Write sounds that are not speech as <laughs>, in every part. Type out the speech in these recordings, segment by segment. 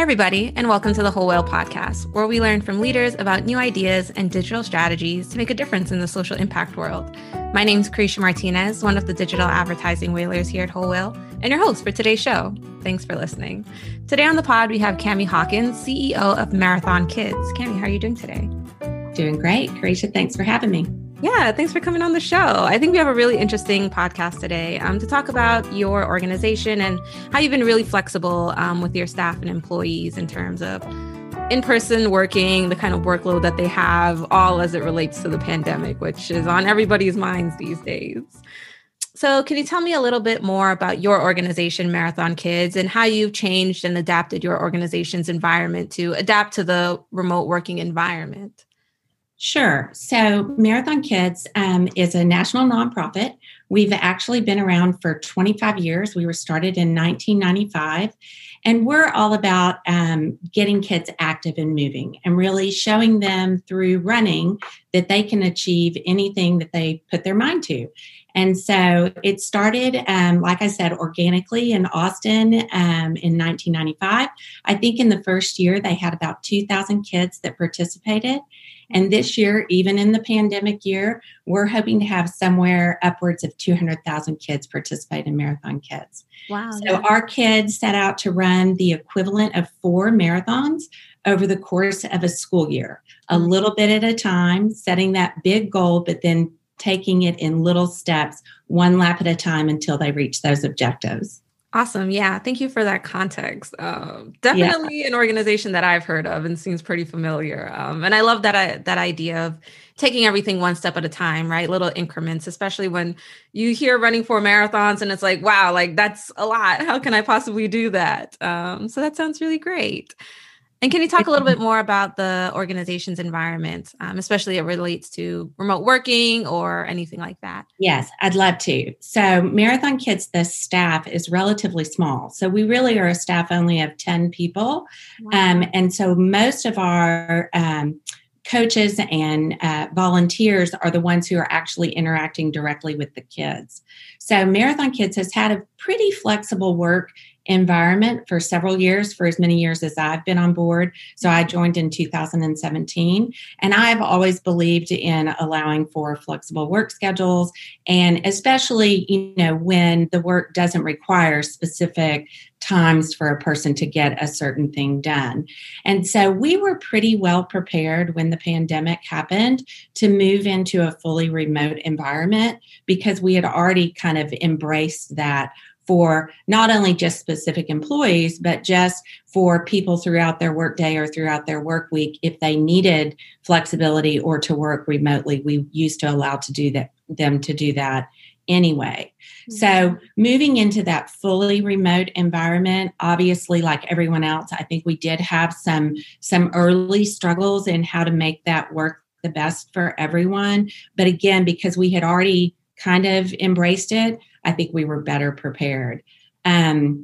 Everybody, and welcome to the Whole Whale Podcast, where we learn from leaders about new ideas and digital strategies to make a difference in the social impact world. My name is Carisha Martinez, one of the digital advertising whalers here at Whole Whale, and your host for today's show. Thanks for listening. Today on the pod, we have Cami Hawkins, CEO of Marathon Kids. Cami, how are you doing today? Doing great. Carisha, thanks for having me. Yeah, thanks for coming on the show. I think we have a really interesting podcast today um, to talk about your organization and how you've been really flexible um, with your staff and employees in terms of in person working, the kind of workload that they have, all as it relates to the pandemic, which is on everybody's minds these days. So, can you tell me a little bit more about your organization, Marathon Kids, and how you've changed and adapted your organization's environment to adapt to the remote working environment? Sure. So, Marathon Kids um, is a national nonprofit. We've actually been around for 25 years. We were started in 1995, and we're all about um, getting kids active and moving and really showing them through running that they can achieve anything that they put their mind to. And so it started, um, like I said, organically in Austin um, in 1995. I think in the first year they had about 2,000 kids that participated. And this year, even in the pandemic year, we're hoping to have somewhere upwards of 200,000 kids participate in Marathon Kids. Wow. So our kids set out to run the equivalent of four marathons over the course of a school year, a mm-hmm. little bit at a time, setting that big goal, but then taking it in little steps, one lap at a time until they reach those objectives. Awesome. Yeah. Thank you for that context. Um, definitely yeah. an organization that I've heard of and seems pretty familiar. Um, and I love that, I, that idea of taking everything one step at a time, right? Little increments, especially when you hear running for marathons and it's like, wow, like that's a lot. How can I possibly do that? Um, so that sounds really great. And can you talk a little bit more about the organization's environment, um, especially it relates to remote working or anything like that? Yes, I'd love to. So, Marathon Kids, the staff is relatively small. So, we really are a staff only of 10 people. Wow. Um, and so, most of our um, coaches and uh, volunteers are the ones who are actually interacting directly with the kids. So, Marathon Kids has had a pretty flexible work environment for several years, for as many years as I've been on board. So I joined in 2017. And I've always believed in allowing for flexible work schedules, and especially, you know, when the work doesn't require specific times for a person to get a certain thing done. And so we were pretty well prepared when the pandemic happened to move into a fully remote environment because we had already kind of embraced that for not only just specific employees, but just for people throughout their workday or throughout their work week. If they needed flexibility or to work remotely, we used to allow to do that them to do that anyway. Mm-hmm. So moving into that fully remote environment, obviously like everyone else, I think we did have some some early struggles in how to make that work the best for everyone. But again, because we had already kind of embraced it, I think we were better prepared. Um,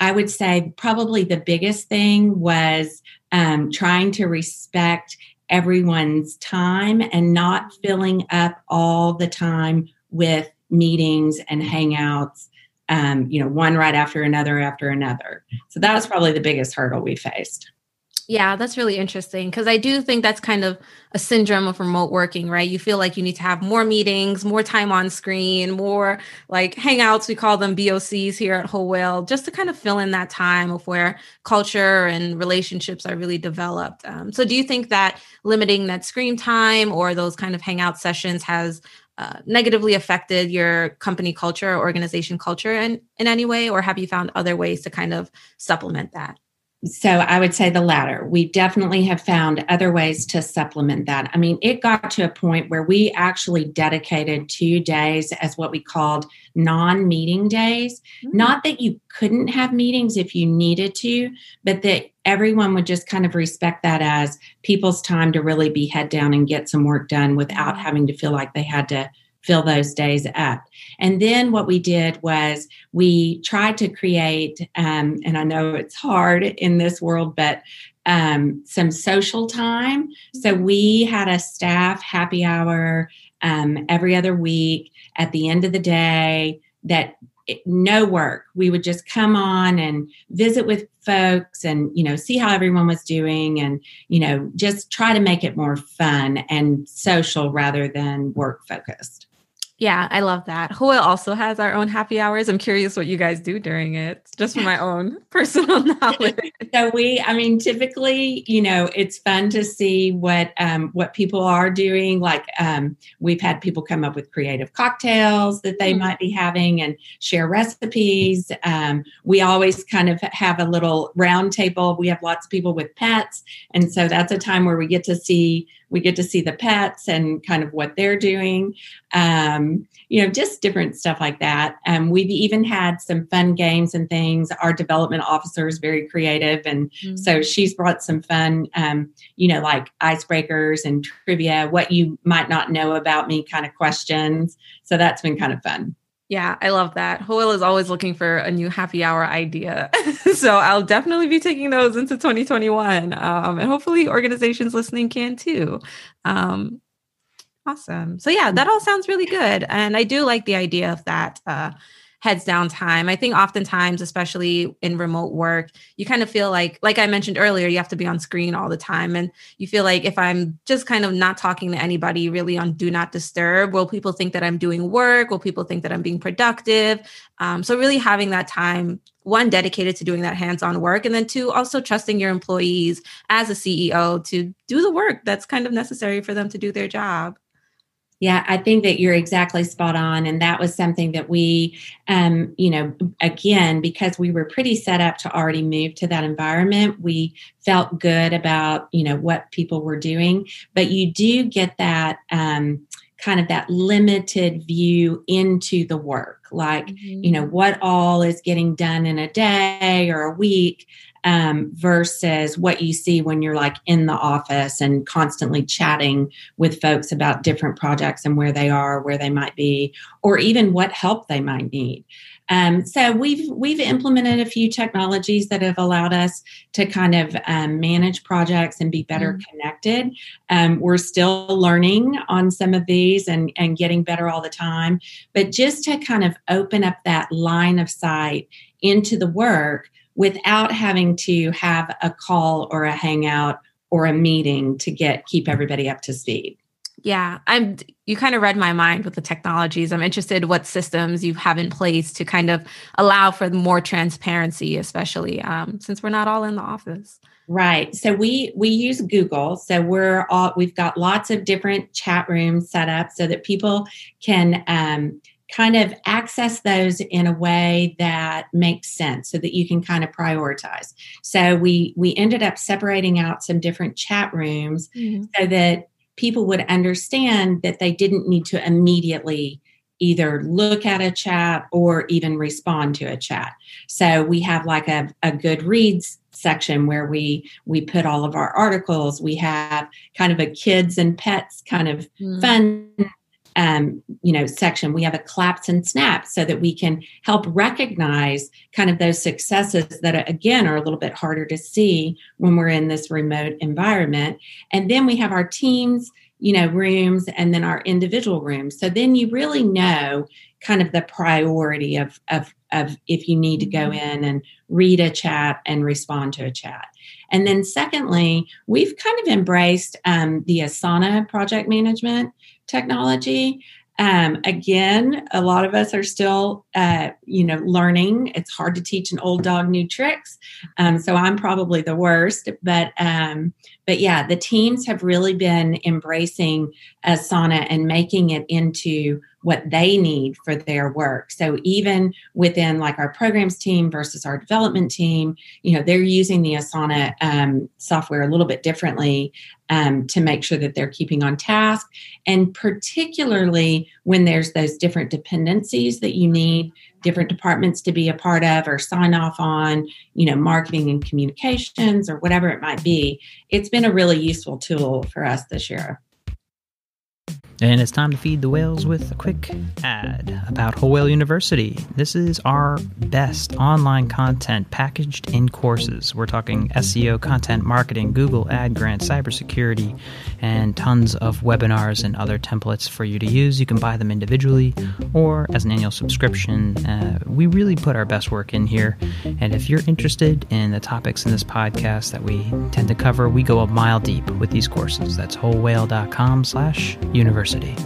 I would say probably the biggest thing was um, trying to respect everyone's time and not filling up all the time with meetings and hangouts um, you know one right after another after another so that was probably the biggest hurdle we faced yeah, that's really interesting because I do think that's kind of a syndrome of remote working, right? You feel like you need to have more meetings, more time on screen, more like hangouts. We call them BOCs here at Whole Whale, just to kind of fill in that time of where culture and relationships are really developed. Um, so, do you think that limiting that screen time or those kind of hangout sessions has uh, negatively affected your company culture or organization culture in, in any way, or have you found other ways to kind of supplement that? So I would say the latter. We definitely have found other ways to supplement that. I mean, it got to a point where we actually dedicated two days as what we called non meeting days. Mm-hmm. Not that you couldn't have meetings if you needed to, but that everyone would just kind of respect that as people's time to really be head down and get some work done without having to feel like they had to fill those days up. And then what we did was we tried to create, um, and I know it's hard in this world, but um, some social time. So we had a staff happy hour um, every other week at the end of the day that no work. We would just come on and visit with folks and, you know, see how everyone was doing and, you know, just try to make it more fun and social rather than work focused. Yeah, I love that. Whole Whale also has our own happy hours. I'm curious what you guys do during it, just for my <laughs> own <laughs> personal <laughs> knowledge. So we, I mean, typically, you know, it's fun to see what um, what people are doing. Like um, we've had people come up with creative cocktails that they mm-hmm. might be having and share recipes. Um, we always kind of have a little round table. We have lots of people with pets, and so that's a time where we get to see we get to see the pets and kind of what they're doing. Um, you know just different stuff like that. Um, we've even had some fun games and things. Our development officer is very creative and mm-hmm. so she's brought some fun um, you know like icebreakers and trivia what you might not know about me kind of questions. So that's been kind of fun yeah, I love that. Whole Whale is always looking for a new happy hour idea. <laughs> so I'll definitely be taking those into 2021. Um, and hopefully organizations listening can too. Um, awesome. So yeah, that all sounds really good. And I do like the idea of that uh, heads down time. I think oftentimes, especially in remote work, you kind of feel like, like I mentioned earlier, you have to be on screen all the time. And you feel like if I'm just kind of not talking to anybody really on do not disturb, will people think that I'm doing work? Will people think that I'm being productive? Um, so, really having that time, one, dedicated to doing that hands on work, and then two, also trusting your employees as a CEO to do the work that's kind of necessary for them to do their job. Yeah, I think that you're exactly spot on. And that was something that we, um, you know, again, because we were pretty set up to already move to that environment, we felt good about, you know, what people were doing. But you do get that. Um, kind of that limited view into the work like mm-hmm. you know what all is getting done in a day or a week um, versus what you see when you're like in the office and constantly chatting with folks about different projects and where they are, where they might be, or even what help they might need. Um, so we've we've implemented a few technologies that have allowed us to kind of um, manage projects and be better mm-hmm. connected. Um, we're still learning on some of these and and getting better all the time, but just to kind of open up that line of sight into the work without having to have a call or a hangout or a meeting to get keep everybody up to speed. Yeah, I'm you kind of read my mind with the technologies. I'm interested what systems you have in place to kind of allow for more transparency, especially um, since we're not all in the office. Right. So we we use Google. So we're all we've got lots of different chat rooms set up so that people can um, kind of access those in a way that makes sense so that you can kind of prioritize so we we ended up separating out some different chat rooms mm-hmm. so that people would understand that they didn't need to immediately either look at a chat or even respond to a chat so we have like a, a good reads section where we we put all of our articles we have kind of a kids and pets kind of mm. fun um, you know section we have a claps and snaps so that we can help recognize kind of those successes that again are a little bit harder to see when we're in this remote environment. And then we have our teams you know rooms and then our individual rooms. So then you really know kind of the priority of of of if you need to go mm-hmm. in and read a chat and respond to a chat. And then secondly we've kind of embraced um, the asana project management technology. Um, again, a lot of us are still, uh, you know, learning. It's hard to teach an old dog new tricks. Um, so I'm probably the worst. But um, but yeah, the teams have really been embracing Asana and making it into what they need for their work. So even within like our programs team versus our development team, you know, they're using the Asana um, software a little bit differently um, to make sure that they're keeping on task. And particularly when there's those different dependencies that you need different departments to be a part of or sign off on, you know, marketing and communications or whatever it might be, it's been a really useful tool for us this year. And it's time to feed the whales with a quick ad about Whole Whale University. This is our best online content packaged in courses. We're talking SEO, content marketing, Google Ad Grant, cybersecurity, and tons of webinars and other templates for you to use. You can buy them individually or as an annual subscription. Uh, we really put our best work in here. And if you're interested in the topics in this podcast that we tend to cover, we go a mile deep with these courses. That's wholewhale.com slash university. University.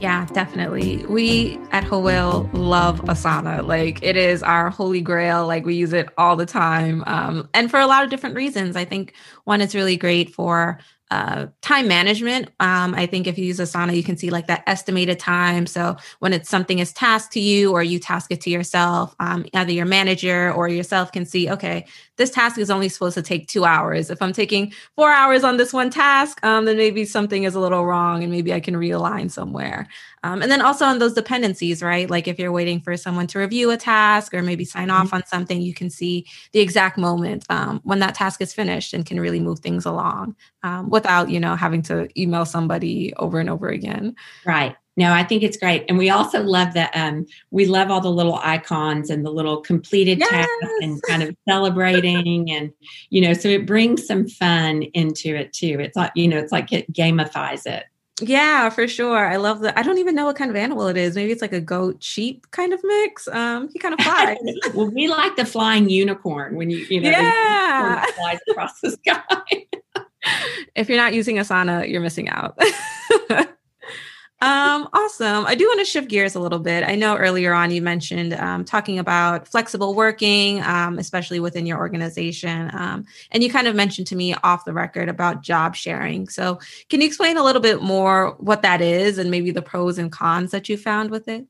Yeah, definitely. We at Whole Whale love Asana. Like it is our holy grail. Like we use it all the time. Um, and for a lot of different reasons. I think one, it's really great for uh, time management. Um, I think if you use Asana, you can see like that estimated time. So when it's something is tasked to you or you task it to yourself, um, either your manager or yourself can see, okay, this task is only supposed to take two hours. If I'm taking four hours on this one task, um, then maybe something is a little wrong and maybe I can realign somewhere. Um, and then also on those dependencies, right? Like if you're waiting for someone to review a task or maybe sign off mm-hmm. on something, you can see the exact moment um, when that task is finished and can really move things along um, without, you know, having to email somebody over and over again. Right. No, I think it's great. And we also love that um, we love all the little icons and the little completed yes. tasks and kind of <laughs> celebrating and you know, so it brings some fun into it too. It's like, you know, it's like it gamifies it. Yeah, for sure. I love the I don't even know what kind of animal it is. Maybe it's like a goat sheep kind of mix. Um, he kind of flies. <laughs> well, we like the flying unicorn when you, you know, yeah. flies across the <laughs> sky. if you're not using Asana, you're missing out. Um, awesome. I do want to shift gears a little bit. I know earlier on you mentioned um, talking about flexible working, um, especially within your organization. Um, and you kind of mentioned to me off the record about job sharing. So, can you explain a little bit more what that is and maybe the pros and cons that you found with it?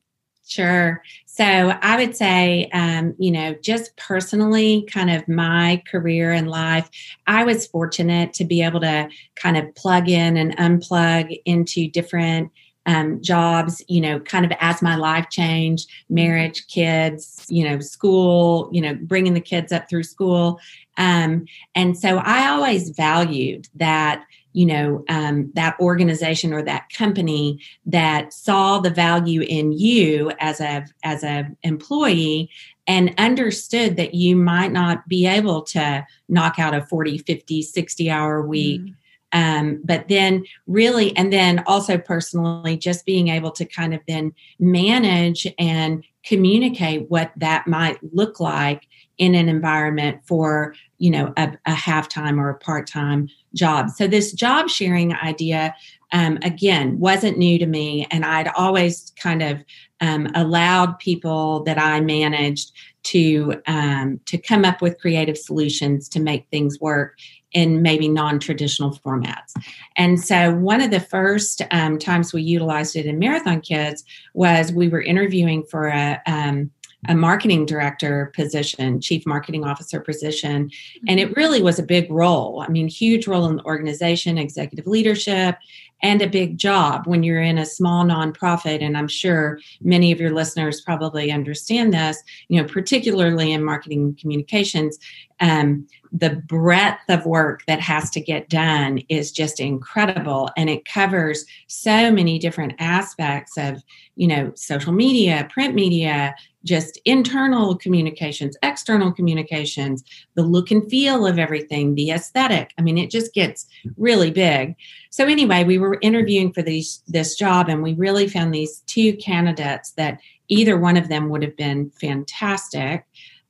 Sure. So I would say, um, you know, just personally, kind of my career and life, I was fortunate to be able to kind of plug in and unplug into different um, jobs, you know, kind of as my life changed, marriage, kids, you know, school, you know, bringing the kids up through school. Um, and so I always valued that, you know, um, that organization or that company that saw the value in you as a as a employee and understood that you might not be able to knock out a 40 50 60 hour week mm um, but then, really, and then also personally, just being able to kind of then manage and communicate what that might look like in an environment for you know a, a half-time or a part-time job. So this job sharing idea um, again wasn't new to me and i'd always kind of um, allowed people that i managed to um, to come up with creative solutions to make things work in maybe non-traditional formats and so one of the first um, times we utilized it in marathon kids was we were interviewing for a um, a marketing director position, chief marketing officer position. And it mm-hmm. really was a big role. I mean, huge role in the organization, executive leadership, and a big job when you're in a small nonprofit. And I'm sure many of your listeners probably understand this, you know, particularly in marketing communications. Um, the breadth of work that has to get done is just incredible. And it covers so many different aspects of you know social media print media just internal communications external communications the look and feel of everything the aesthetic. I mean it just gets really big. So anyway we were interviewing for these this job and we really found these two candidates that either one of them would have been fantastic.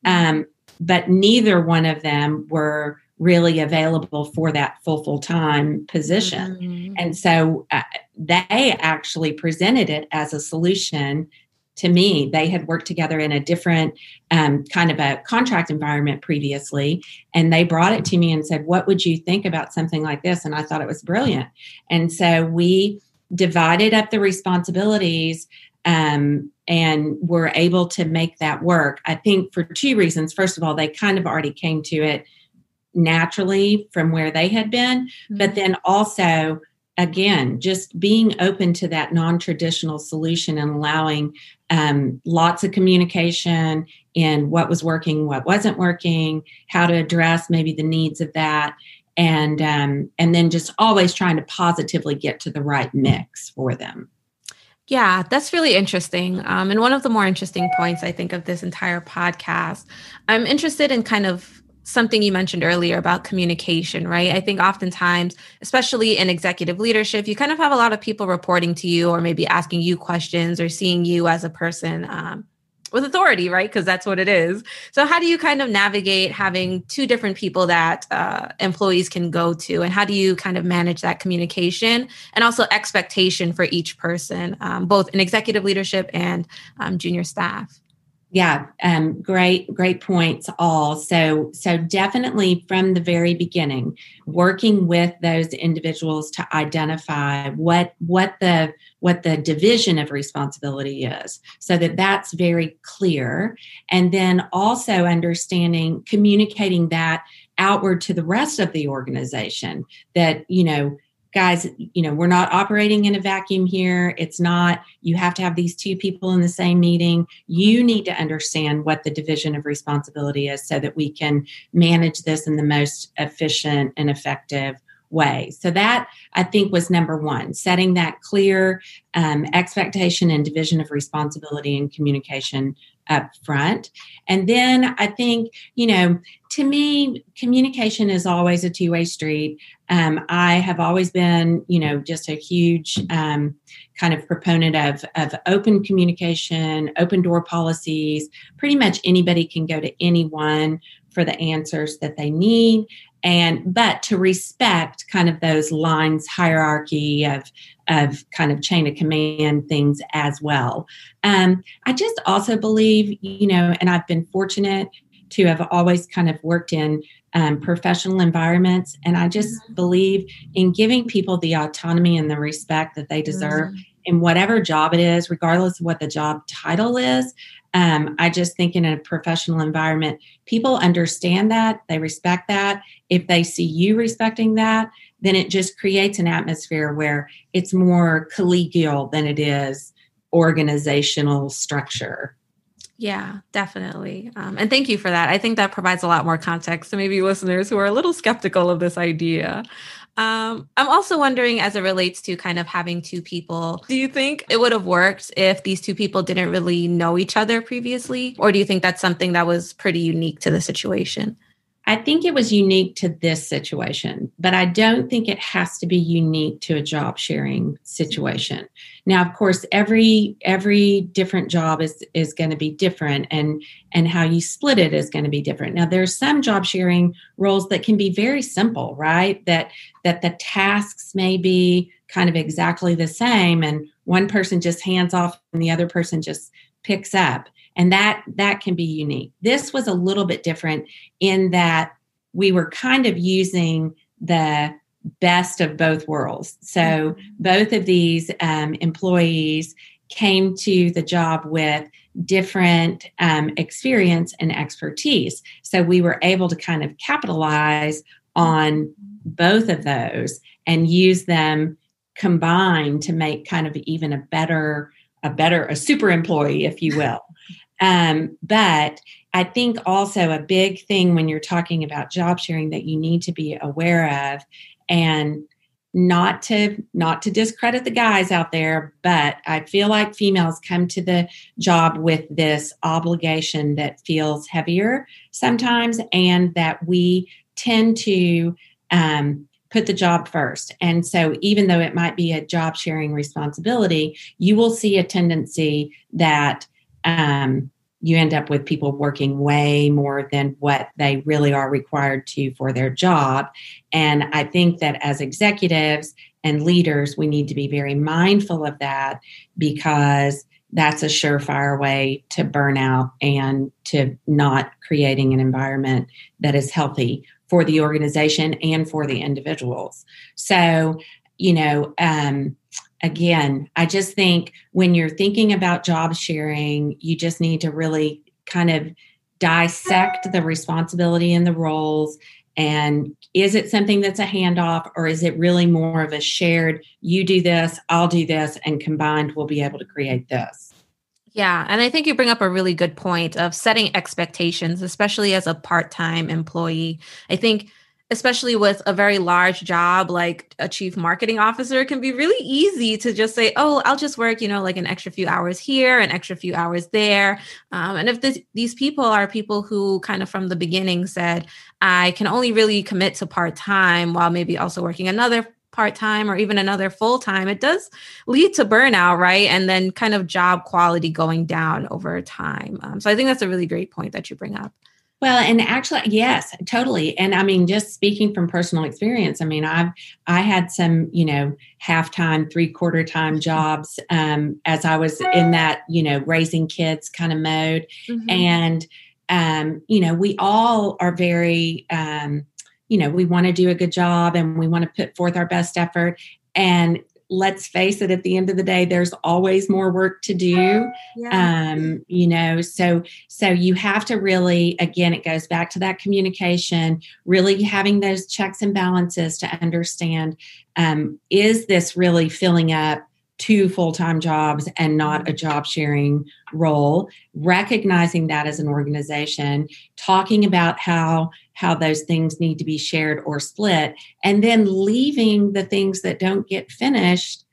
Um, but neither one of them were really available for that full full time position. Mm-hmm. And so uh, they actually presented it as a solution to me. They had worked together in a different um, kind of a contract environment previously, and they brought it to me and said, What would you think about something like this? And I thought it was brilliant. And so we divided up the responsibilities um, and were able to make that work. I think for two reasons. First of all, they kind of already came to it naturally from where they had been, mm-hmm. but then also, again, just being open to that non traditional solution and allowing um, lots of communication in what was working, what wasn't working, how to address maybe the needs of that. and um, and then just always trying to positively get to the right mix for them. Yeah, that's really interesting. Um, and one of the more interesting points I think of this entire podcast, I'm interested in kind of something you mentioned earlier about communication, right? I think oftentimes, especially in executive leadership, you kind of have a lot of people reporting to you or maybe asking you questions or seeing you as a person um, with authority, right? Because that's what it is. So, how do you kind of navigate having two different people that uh, employees can go to? And how do you kind of manage that communication and also expectation for each person, um, both in executive leadership and um, junior staff? Yeah, um, great, great points all. So, so definitely from the very beginning, working with those individuals to identify what what the what the division of responsibility is, so that that's very clear, and then also understanding, communicating that outward to the rest of the organization. That you know guys, you know, we're not operating in a vacuum here. It's not, you have to have these two people in the same meeting. You need to understand what the division of responsibility is so that we can manage this in the most efficient and effective way. So that I think was number one, setting that clear um, expectation and division of responsibility and communication up front. And then I think, you know, to me, communication is always a two way street. Um, I have always been, you know, just a huge um, kind of proponent of, of open communication, open door policies. Pretty much anybody can go to anyone for the answers that they need and but to respect kind of those lines hierarchy of of kind of chain of command things as well um, i just also believe you know and i've been fortunate to have always kind of worked in um, professional environments and i just mm-hmm. believe in giving people the autonomy and the respect that they deserve mm-hmm. in whatever job it is regardless of what the job title is um, I just think in a professional environment, people understand that, they respect that. If they see you respecting that, then it just creates an atmosphere where it's more collegial than it is organizational structure. Yeah, definitely. Um, and thank you for that. I think that provides a lot more context to maybe listeners who are a little skeptical of this idea. Um, I'm also wondering, as it relates to kind of having two people, do you think it would have worked if these two people didn't really know each other previously? Or do you think that's something that was pretty unique to the situation? I think it was unique to this situation, but I don't think it has to be unique to a job sharing situation. Now, of course, every every different job is is going to be different and and how you split it is going to be different. Now, there's some job sharing roles that can be very simple, right? That that the tasks may be kind of exactly the same and one person just hands off and the other person just picks up and that that can be unique. This was a little bit different in that we were kind of using the best of both worlds. So mm-hmm. both of these um, employees came to the job with different um, experience and expertise. So we were able to kind of capitalize on both of those and use them combined to make kind of even a better a better a super employee if you will <laughs> um, but I think also a big thing when you're talking about job sharing that you need to be aware of and not to not to discredit the guys out there but i feel like females come to the job with this obligation that feels heavier sometimes and that we tend to um, put the job first. And so even though it might be a job sharing responsibility you will see a tendency that um, you end up with people working way more than what they really are required to for their job. And I think that as executives and leaders, we need to be very mindful of that because that's a surefire way to burn out and to not creating an environment that is healthy for the organization and for the individuals. So, you know, um, again, I just think when you're thinking about job sharing, you just need to really kind of dissect the responsibility and the roles. And is it something that's a handoff, or is it really more of a shared, you do this, I'll do this, and combined we'll be able to create this? Yeah. And I think you bring up a really good point of setting expectations, especially as a part time employee. I think especially with a very large job like a chief marketing officer, can be really easy to just say, oh, I'll just work, you know, like an extra few hours here, an extra few hours there. Um, and if this, these people are people who kind of from the beginning said, I can only really commit to part time while maybe also working another part time or even another full time, it does lead to burnout, right? And then kind of job quality going down over time. Um, so I think that's a really great point that you bring up. Well, and actually, yes, totally. And I mean, just speaking from personal experience, I mean, I've I had some, you know, half time, three quarter time jobs um, as I was in that, you know, raising kids kind of mode, mm-hmm. and um, you know, we all are very, um, you know, we want to do a good job and we want to put forth our best effort, and let's face it at the end of the day there's always more work to do yeah. um you know so so you have to really again it goes back to that communication really having those checks and balances to understand um is this really filling up two full-time jobs and not a mm-hmm. job sharing role recognizing that as an organization talking about how how those things need to be shared or split and then leaving the things that don't get finished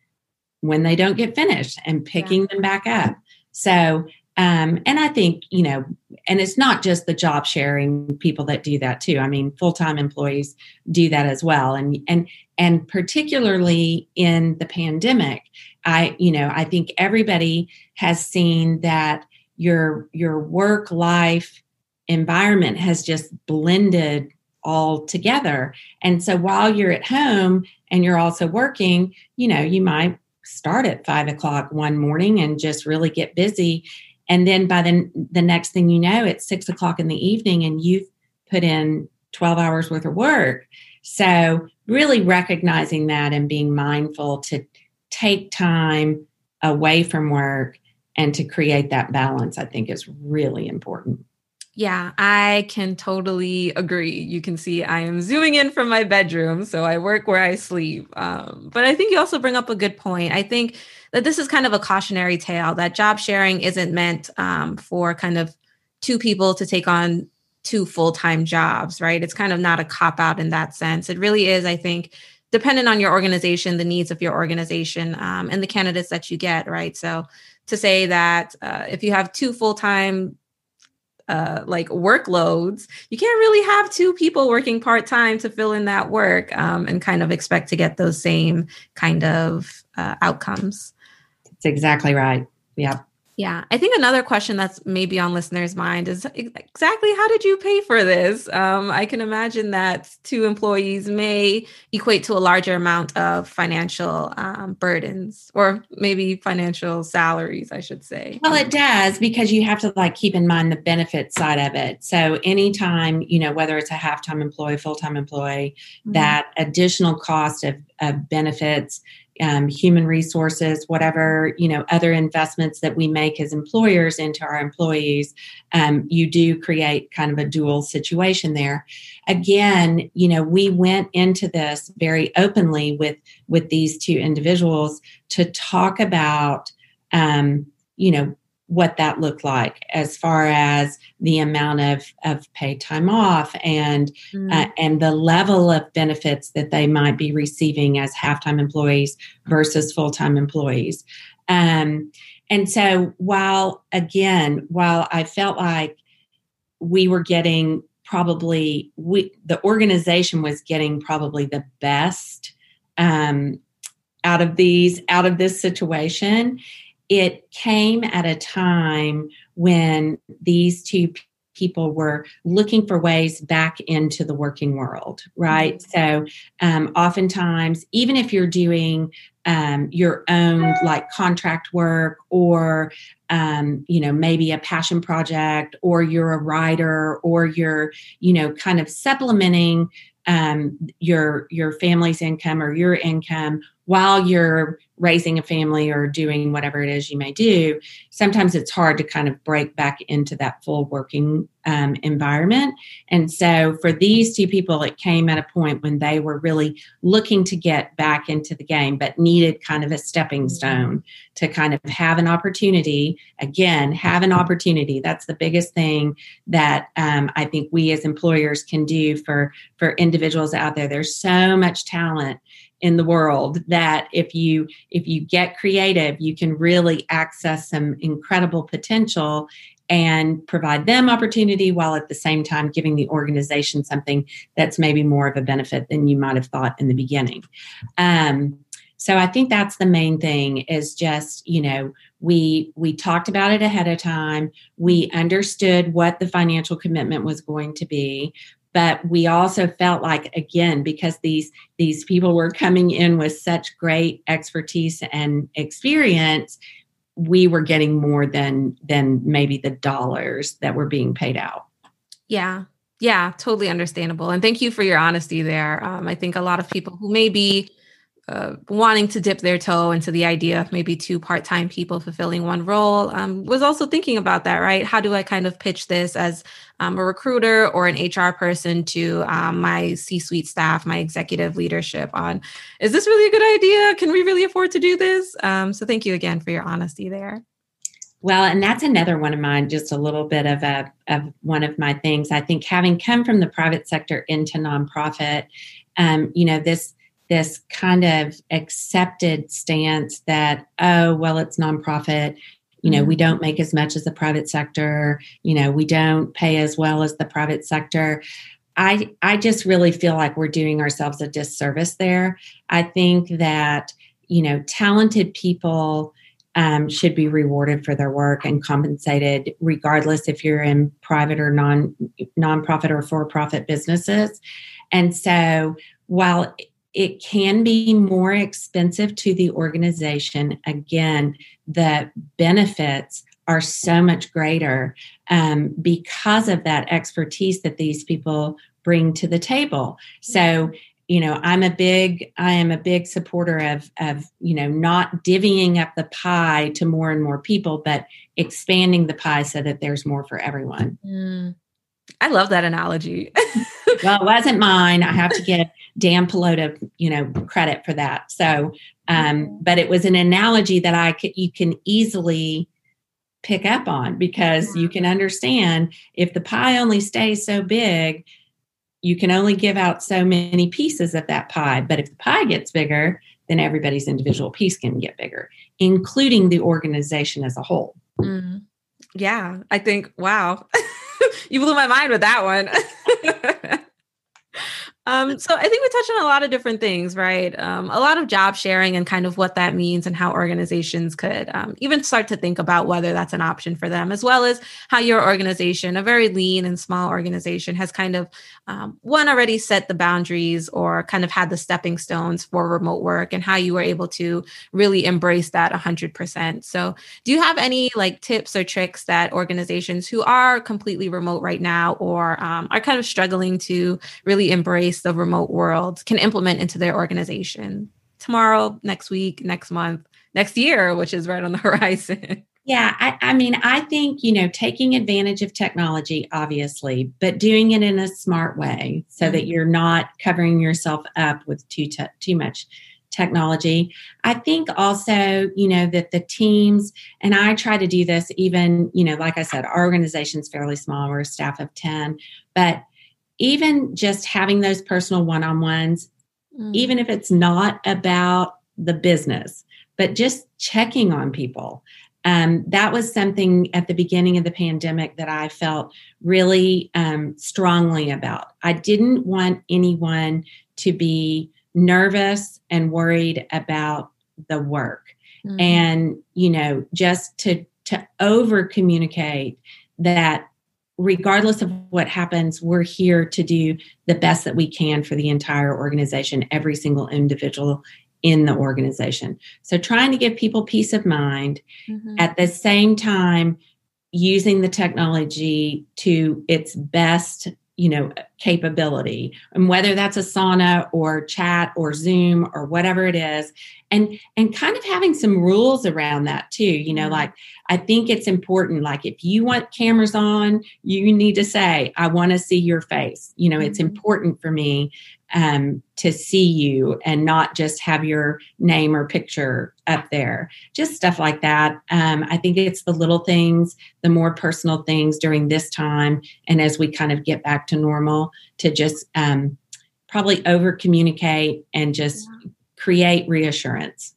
when they don't get finished and picking yeah. them back up so um, and i think you know and it's not just the job sharing people that do that too i mean full-time employees do that as well and and and particularly in the pandemic I, you know, I think everybody has seen that your your work life environment has just blended all together. And so while you're at home and you're also working, you know, you might start at five o'clock one morning and just really get busy. And then by the, the next thing you know, it's six o'clock in the evening and you've put in 12 hours worth of work. So really recognizing that and being mindful to take time away from work and to create that balance, I think is really important. Yeah, I can totally agree. You can see I am zooming in from my bedroom, so I work where I sleep. Um, but I think you also bring up a good point. I think that this is kind of a cautionary tale that job sharing isn't meant um, for kind of two people to take on two full time jobs, right? It's kind of not a cop out in that sense. It really is, I think, dependent on your organization, the needs of your organization, um, and the candidates that you get, right? So to say that uh, if you have two full time uh, like workloads, you can't really have two people working part time to fill in that work um, and kind of expect to get those same kind of uh, outcomes. Exactly right. Yeah. Yeah, I think another question that's maybe on listeners' mind is exactly how did you pay for this? Um, I can imagine that two employees may equate to a larger amount of financial um, burdens, or maybe financial salaries, I should say. Well, it does because you have to like keep in mind the benefit side of it. So anytime you know whether it's a half-time employee, full-time employee, mm-hmm. that additional cost of, of benefits um, human resources, whatever you know, other investments that we make as employers into our employees, um, you do create kind of a dual situation there. Again, you know, we went into this very openly with with these two individuals to talk about, um, you know, what that looked like as far as the amount of, of paid time off and mm. uh, and the level of benefits that they might be receiving as half-time employees versus full-time employees um, and so while again while i felt like we were getting probably we the organization was getting probably the best um, out of these out of this situation it came at a time when these two people were looking for ways back into the working world, right? Mm-hmm. So, um, oftentimes, even if you're doing um, your own like contract work or um, you know maybe a passion project or you're a writer or you're you know kind of supplementing um, your your family's income or your income while you're raising a family or doing whatever it is you may do, sometimes it's hard to kind of break back into that full working um, environment. And so for these two people, it came at a point when they were really looking to get back into the game, but needed kind of a stepping stone to kind of have an opportunity. Again, have an opportunity. That's the biggest thing that um, I think we as employers can do for for individuals out there. There's so much talent in the world that if you if you get creative you can really access some incredible potential and provide them opportunity while at the same time giving the organization something that's maybe more of a benefit than you might have thought in the beginning. Um, so i think that's the main thing is just you know we we talked about it ahead of time. We understood what the financial commitment was going to be but we also felt like again because these these people were coming in with such great expertise and experience we were getting more than than maybe the dollars that were being paid out. Yeah. Yeah totally understandable. And thank you for your honesty there. Um, i think a lot of people who may be uh, wanting to dip their toe into the idea of maybe two part-time people fulfilling one role. Um, was also thinking about that right? How do i kind of pitch this as um, a recruiter or an hr person to um, my c-suite staff my executive leadership on is this really a good idea? Can we really afford to do this? Um, so thank you again for your honesty there. Well, and that's another one of mine, just a little bit of a of one of my things. I think having come from the private sector into nonprofit, um, you know, this this kind of accepted stance that, oh, well, it's nonprofit. You know, we mm-hmm. don't make as much as the private sector. You know, we don't pay as well as the private sector. I I just really feel like we're doing ourselves a disservice there. I think that you know talented people um, should be rewarded for their work and compensated, regardless if you're in private or non nonprofit or for profit businesses. And so, while it can be more expensive to the organization. Again, the benefits are so much greater um, because of that expertise that these people bring to the table. So, you know, I'm a big, I am a big supporter of, of, you know, not divvying up the pie to more and more people, but expanding the pie so that there's more for everyone. Mm. I love that analogy. <laughs> well, it wasn't mine. I have to give Dan Pallotta, you know, credit for that. So, um, but it was an analogy that I could, you can easily pick up on because you can understand if the pie only stays so big, you can only give out so many pieces of that pie. But if the pie gets bigger, then everybody's individual piece can get bigger, including the organization as a whole. Mm. Yeah, I think, wow. <laughs> <laughs> you blew my mind with that one. <laughs> Um, so I think we touched on a lot of different things, right? Um, a lot of job sharing and kind of what that means and how organizations could um, even start to think about whether that's an option for them, as well as how your organization, a very lean and small organization, has kind of um, one already set the boundaries or kind of had the stepping stones for remote work and how you were able to really embrace that 100%. So, do you have any like tips or tricks that organizations who are completely remote right now or um, are kind of struggling to really embrace the remote world can implement into their organization tomorrow, next week, next month, next year, which is right on the <laughs> horizon. Yeah, I, I, mean, I think, you know, taking advantage of technology, obviously, but doing it in a smart way so mm-hmm. that you're not covering yourself up with too, te- too much technology. I think also, you know, that the teams, and I try to do this even, you know, like I said, our organization's fairly small, we're a staff of 10, but even just having those personal one on ones, mm. even if it's not about the business, but just checking on people. Um, that was something at the beginning of the pandemic that I felt really um, strongly about. I didn't want anyone to be nervous and worried about the work. Mm-hmm. And, you know, just to to over communicate that regardless of what happens, we're here to do the best that we can for the entire organization, every single individual in the organization. So, trying to give people peace of mind mm-hmm. at the same time, using the technology to its best, you know, capability and whether that's asana or chat or zoom or whatever it is and and kind of having some rules around that too you know mm-hmm. like i think it's important like if you want cameras on you need to say i want to see your face you know it's mm-hmm. important for me um, to see you and not just have your name or picture up there. Just stuff like that. Um, I think it's the little things, the more personal things during this time, and as we kind of get back to normal, to just um, probably over communicate and just create reassurance.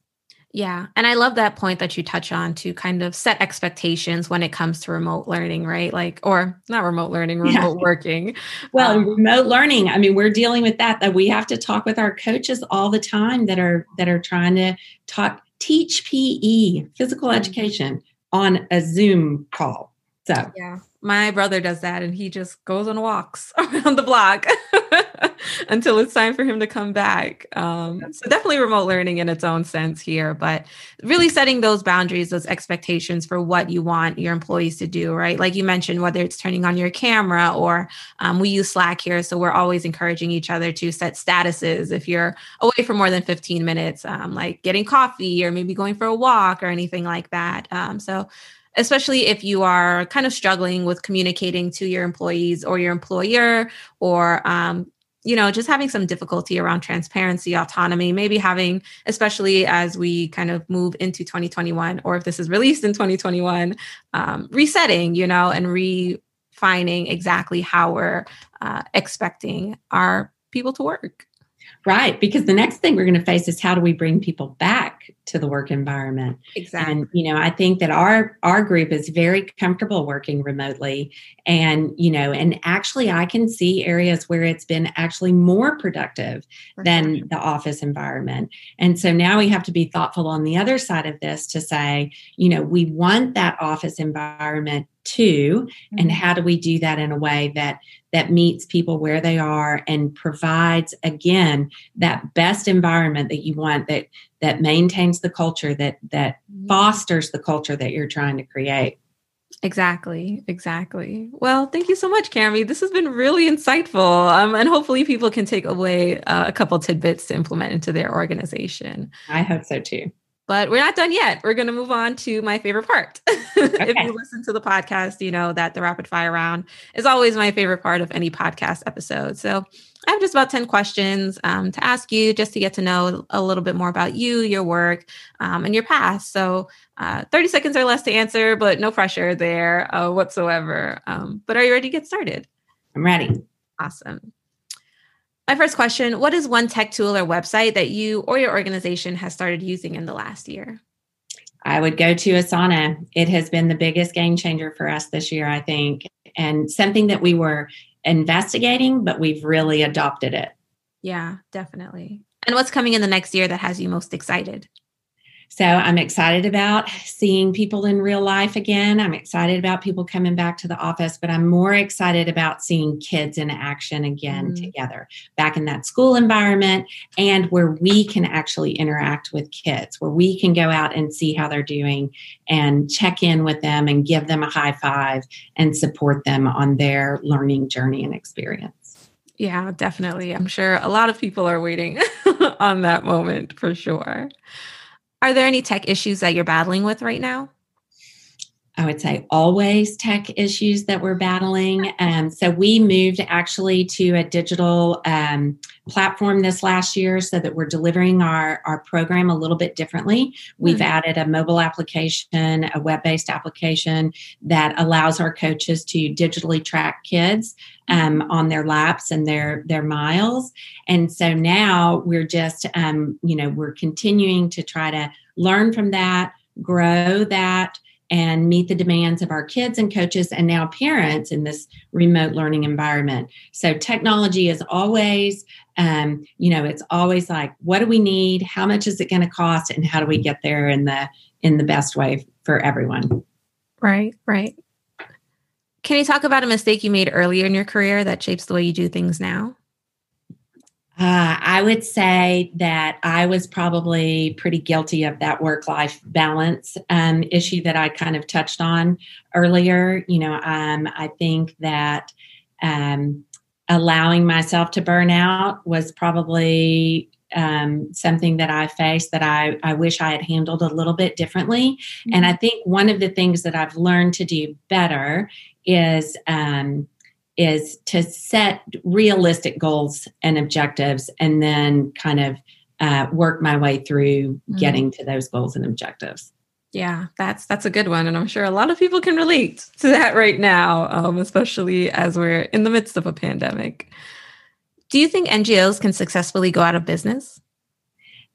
Yeah. And I love that point that you touch on to kind of set expectations when it comes to remote learning, right? Like, or not remote learning, remote yeah. working. <laughs> Well, um, remote learning, I mean, we're dealing with that, that we have to talk with our coaches all the time that are, that are trying to talk, teach PE, physical mm-hmm. education on a Zoom call. So, yeah. My brother does that and he just goes on walks <laughs> around the block <laughs> <laughs> until it's time for him to come back. Um, so, definitely remote learning in its own sense here, but really setting those boundaries, those expectations for what you want your employees to do, right? Like you mentioned, whether it's turning on your camera or um, we use Slack here. So, we're always encouraging each other to set statuses if you're away for more than 15 minutes, um, like getting coffee or maybe going for a walk or anything like that. Um, so, especially if you are kind of struggling with communicating to your employees or your employer or um, you know just having some difficulty around transparency autonomy maybe having especially as we kind of move into 2021 or if this is released in 2021 um, resetting you know and refining exactly how we're uh, expecting our people to work Right, because the next thing we're going to face is how do we bring people back to the work environment? Exactly. And you know, I think that our our group is very comfortable working remotely and you know, and actually I can see areas where it's been actually more productive than the office environment. And so now we have to be thoughtful on the other side of this to say, you know, we want that office environment too mm-hmm. and how do we do that in a way that that meets people where they are and provides again that best environment that you want that that maintains the culture that that mm-hmm. fosters the culture that you're trying to create Exactly, exactly. Well, thank you so much, Cami. This has been really insightful, um, and hopefully, people can take away uh, a couple tidbits to implement into their organization. I hope so too. But we're not done yet. We're going to move on to my favorite part. <laughs> Okay. if you listen to the podcast, you know that the rapid fire round is always my favorite part of any podcast episode. So I have just about 10 questions um, to ask you just to get to know a little bit more about you, your work, um, and your past. So uh, 30 seconds or less to answer, but no pressure there uh, whatsoever. Um, but are you ready to get started? I'm ready. Awesome. My first question What is one tech tool or website that you or your organization has started using in the last year? I would go to Asana. It has been the biggest game changer for us this year, I think, and something that we were investigating, but we've really adopted it. Yeah, definitely. And what's coming in the next year that has you most excited? So I'm excited about seeing people in real life again. I'm excited about people coming back to the office, but I'm more excited about seeing kids in action again mm. together, back in that school environment and where we can actually interact with kids, where we can go out and see how they're doing and check in with them and give them a high five and support them on their learning journey and experience. Yeah, definitely. I'm sure a lot of people are waiting <laughs> on that moment for sure. Are there any tech issues that you're battling with right now? I would say always tech issues that we're battling. Um, so we moved actually to a digital um, platform this last year so that we're delivering our, our program a little bit differently. We've mm-hmm. added a mobile application, a web based application that allows our coaches to digitally track kids um, on their laps and their their miles. And so now we're just, um, you know, we're continuing to try to learn from that, grow that and meet the demands of our kids and coaches and now parents in this remote learning environment. So technology is always um, you know it's always like what do we need? How much is it going to cost? And how do we get there in the in the best way for everyone? Right right. Can you talk about a mistake you made earlier in your career that shapes the way you do things now uh, I would say that I was probably pretty guilty of that work life balance um, issue that I kind of touched on earlier. You know, um, I think that um, allowing myself to burn out was probably um, something that I faced that I, I wish I had handled a little bit differently. Mm-hmm. And I think one of the things that I've learned to do better is um, is to set realistic goals and objectives and then kind of uh, work my way through mm-hmm. getting to those goals and objectives. Yeah, that's that's a good one, and I'm sure a lot of people can relate to that right now, um, especially as we're in the midst of a pandemic. Do you think NGOs can successfully go out of business?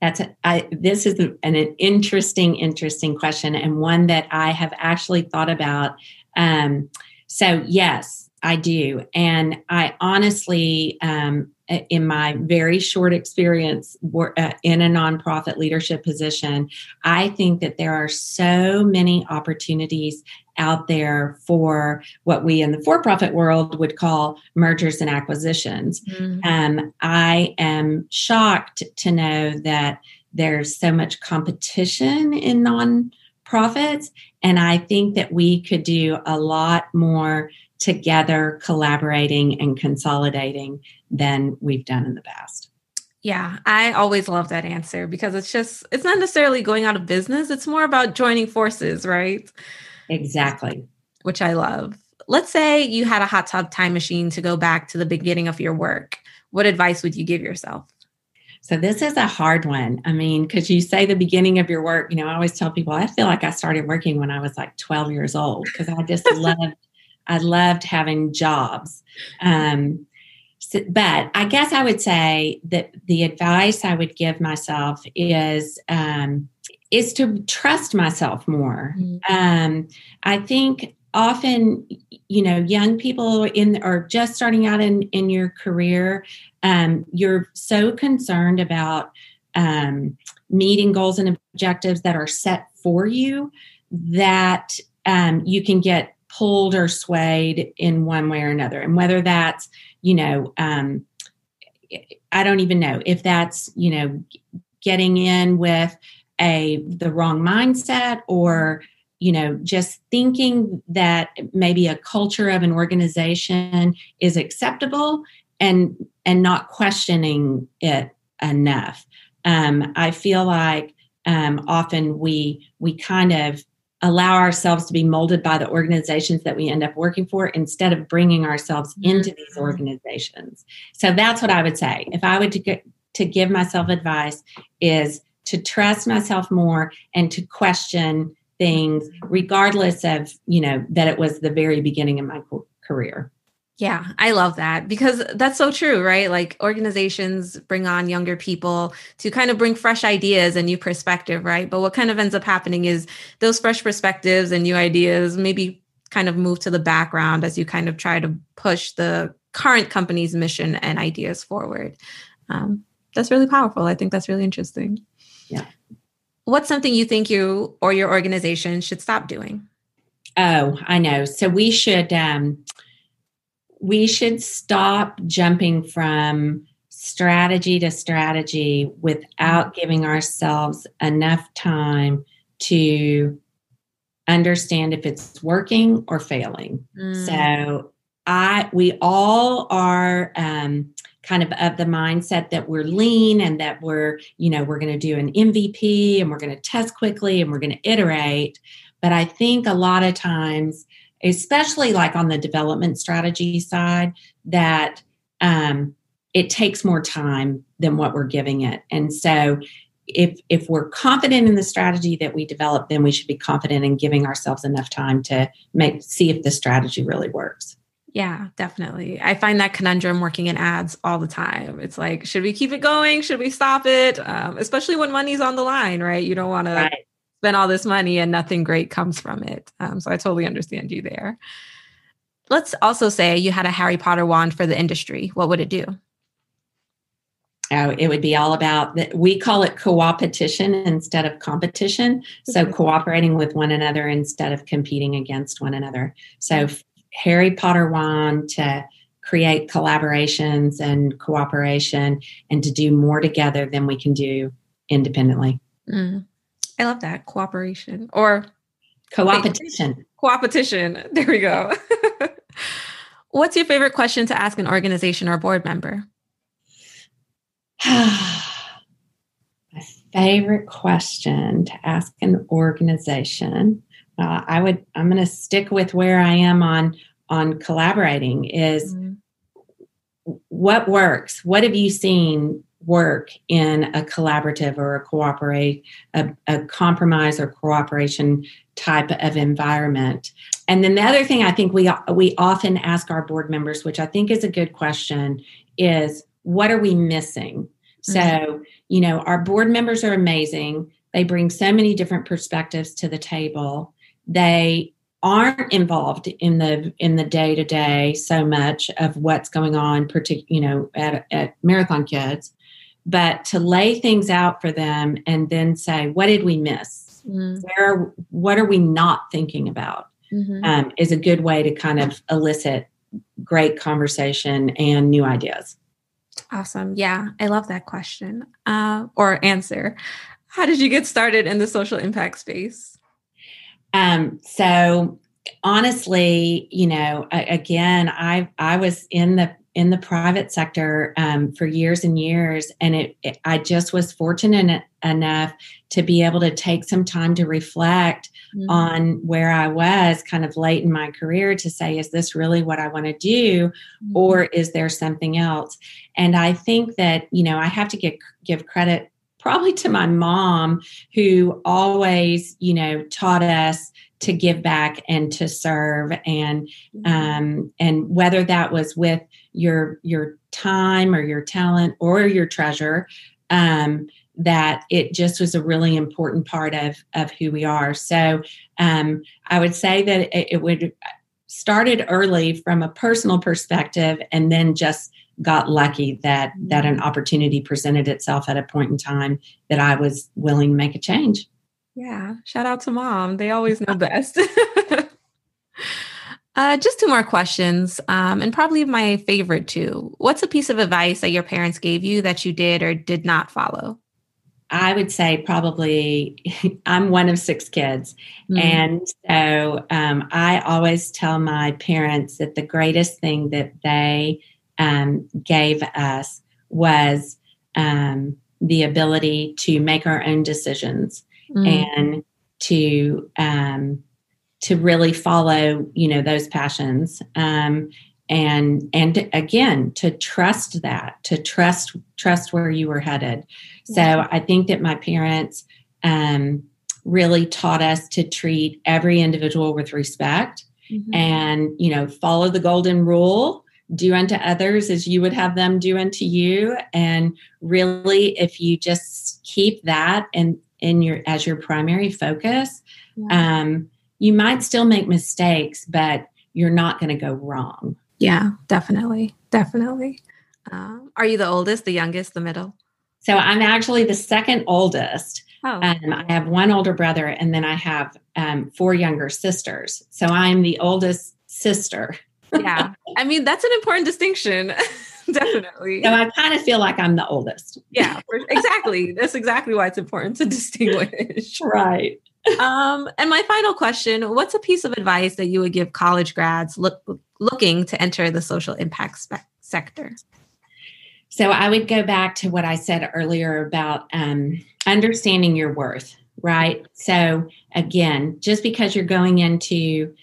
That's a, I, this is an, an interesting, interesting question, and one that I have actually thought about. Um, so yes, I do, and I honestly um, in my very short experience uh, in a nonprofit leadership position, I think that there are so many opportunities out there for what we in the for profit world would call mergers and acquisitions. Mm-hmm. Um, I am shocked to know that there's so much competition in nonprofits. And I think that we could do a lot more together, collaborating and consolidating than we've done in the past. Yeah, I always love that answer because it's just, it's not necessarily going out of business. It's more about joining forces, right? Exactly. Which I love. Let's say you had a hot tub time machine to go back to the beginning of your work. What advice would you give yourself? So this is a hard one. I mean, because you say the beginning of your work, you know, I always tell people I feel like I started working when I was like 12 years old because I just <laughs> loved I loved having jobs. Um, so, but I guess I would say that the advice I would give myself is um, is to trust myself more. Mm-hmm. Um, I think often, you know, young people in or just starting out in in your career, um, you're so concerned about um, meeting goals and objectives that are set for you that um, you can get pulled or swayed in one way or another. And whether that's, you know, um, I don't even know if that's, you know, getting in with a the wrong mindset or you know just thinking that maybe a culture of an organization is acceptable and and not questioning it enough um, i feel like um, often we we kind of allow ourselves to be molded by the organizations that we end up working for instead of bringing ourselves mm-hmm. into these organizations. So that's what I would say. If I would to get, to give myself advice is to trust myself more and to question things regardless of, you know, that it was the very beginning of my career. Yeah, I love that because that's so true, right? Like organizations bring on younger people to kind of bring fresh ideas and new perspective, right? But what kind of ends up happening is those fresh perspectives and new ideas maybe kind of move to the background as you kind of try to push the current company's mission and ideas forward. Um, that's really powerful. I think that's really interesting. Yeah. What's something you think you or your organization should stop doing? Oh, I know. So we should um, we should stop jumping from strategy to strategy without giving ourselves enough time to understand if it's working or failing. Mm. So I we all are um, kind of of the mindset that we're lean and that we're you know we're going to do an MVP and we're going to test quickly and we're going to iterate. But I think a lot of times especially like on the development strategy side, that um, it takes more time than what we're giving it. And so if if we're confident in the strategy that we develop, then we should be confident in giving ourselves enough time to make see if the strategy really works. Yeah, definitely. I find that conundrum working in ads all the time. It's like, should we keep it going? Should we stop it? Um, especially when money's on the line, right? You don't want right. to spend all this money and nothing great comes from it. Um, so I totally understand you there. Let's also say you had a Harry Potter wand for the industry. What would it do? Oh, it would be all about that. We call it co-opetition instead of competition. So cooperating with one another instead of competing against one another. So Harry Potter wand to create collaborations and cooperation and to do more together than we can do independently. Mm. I love that cooperation or co-opetition. Co-opetition. <laughs> There we go. <laughs> What's your favorite question to ask an organization or board member? <sighs> My favorite question to ask an organization. Uh, I would. I'm going to stick with where I am on on collaborating. Is mm-hmm. what works? What have you seen work in a collaborative or a cooperate a, a, compromise or cooperation type of environment. And then the other thing i think we we often ask our board members which i think is a good question is what are we missing? Mm-hmm. so you know our board members are amazing. They bring so many different perspectives to the table. They aren't involved in the in the day to day so much of what's going on particular you know at, at marathon kids but to lay things out for them and then say what did we miss? Mm-hmm. where what are we not thinking about? Mm-hmm. um, is a good way to kind of elicit great conversation and new ideas. Awesome. Yeah i love that question uh, or answer. How did you get started in the social impact space? Um, so honestly you know again i i was in the in the private sector um, for years and years, and it, it, I just was fortunate enough to be able to take some time to reflect mm-hmm. on where I was, kind of late in my career, to say, is this really what I want to do, mm-hmm. or is there something else? And I think that you know I have to give give credit probably to my mom who always you know taught us to give back and to serve. And mm-hmm. um, and whether that was with your your time or your talent or your treasure um, that it just was a really important part of of who we are. So um, i would say that it, it would started early from a personal perspective and then just got lucky that that an opportunity presented itself at a point in time that i was willing to make a change yeah shout out to mom they always know best <laughs> Uh, just two more questions, um, and probably my favorite two. What's a piece of advice that your parents gave you that you did or did not follow? I would say probably <laughs> I'm one of six kids. Mm-hmm. And so um, I always tell my parents that the greatest thing that they um, gave us was um, the ability to make our own decisions mm-hmm. and to um, to really follow you know those passions um, and and again to trust that to trust trust where you were headed so i think that my parents um, really taught us to treat every individual with respect mm-hmm. and you know follow the golden rule do unto others as you would have them do unto you and really if you just keep that in in your as your primary focus yeah. um you might still make mistakes, but you're not going to go wrong. Yeah, definitely. Definitely. Um, are you the oldest, the youngest, the middle? So I'm actually the second oldest. Oh. Um, I have one older brother, and then I have um, four younger sisters. So I'm the oldest sister. yeah. I mean, that's an important distinction. <laughs> <laughs> Definitely. So I kind of feel like I'm the oldest. Yeah, <laughs> exactly. That's exactly why it's important to <laughs> distinguish. right um, and my final question What's a piece of advice that you would give college grads look, looking to enter the social impact spe- sector? So I would go back to what I said earlier about um, understanding your worth, right? So again, just because you're going into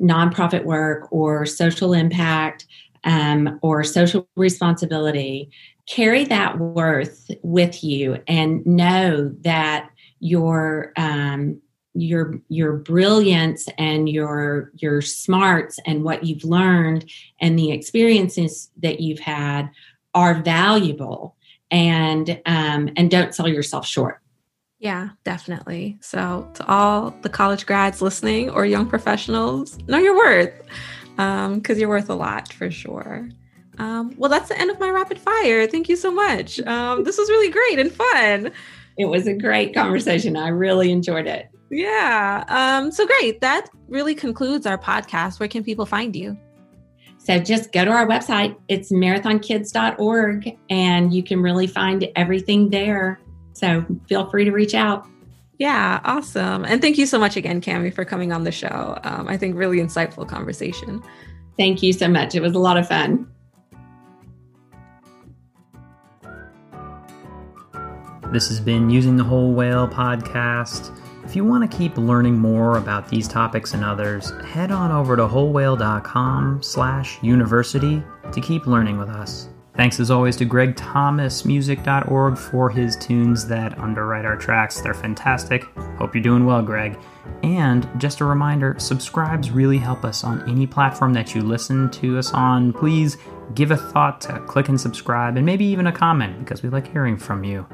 nonprofit work or social impact um, or social responsibility, carry that worth with you and know that your um, your your brilliance and your your smarts and what you've learned and the experiences that you've had are valuable and um, and don't sell yourself short. Yeah definitely. So to all the college grads listening or young professionals know your worth because um, you're worth a lot for sure um, well that's the end of my rapid fire thank you so much um, this was really great and fun it was a great conversation i really enjoyed it yeah. Um, so great. That really concludes our podcast. Where can people find you? So just go to our website. It's marathonkids.org and you can really find everything there. So feel free to reach out. Yeah, awesome. And thank you so much again, Cami, for coming on the show. Um, I think really insightful conversation. Thank you so much. It was a lot of fun. This has been Using the Whole Whale podcast. If you want to keep learning more about these topics and others, head on over to wholewhale.com slash university to keep learning with us. Thanks as always to gregthomasmusic.org for his tunes that underwrite our tracks. They're fantastic. Hope you're doing well, Greg. And just a reminder subscribes really help us on any platform that you listen to us on. Please give a thought to click and subscribe and maybe even a comment because we like hearing from you.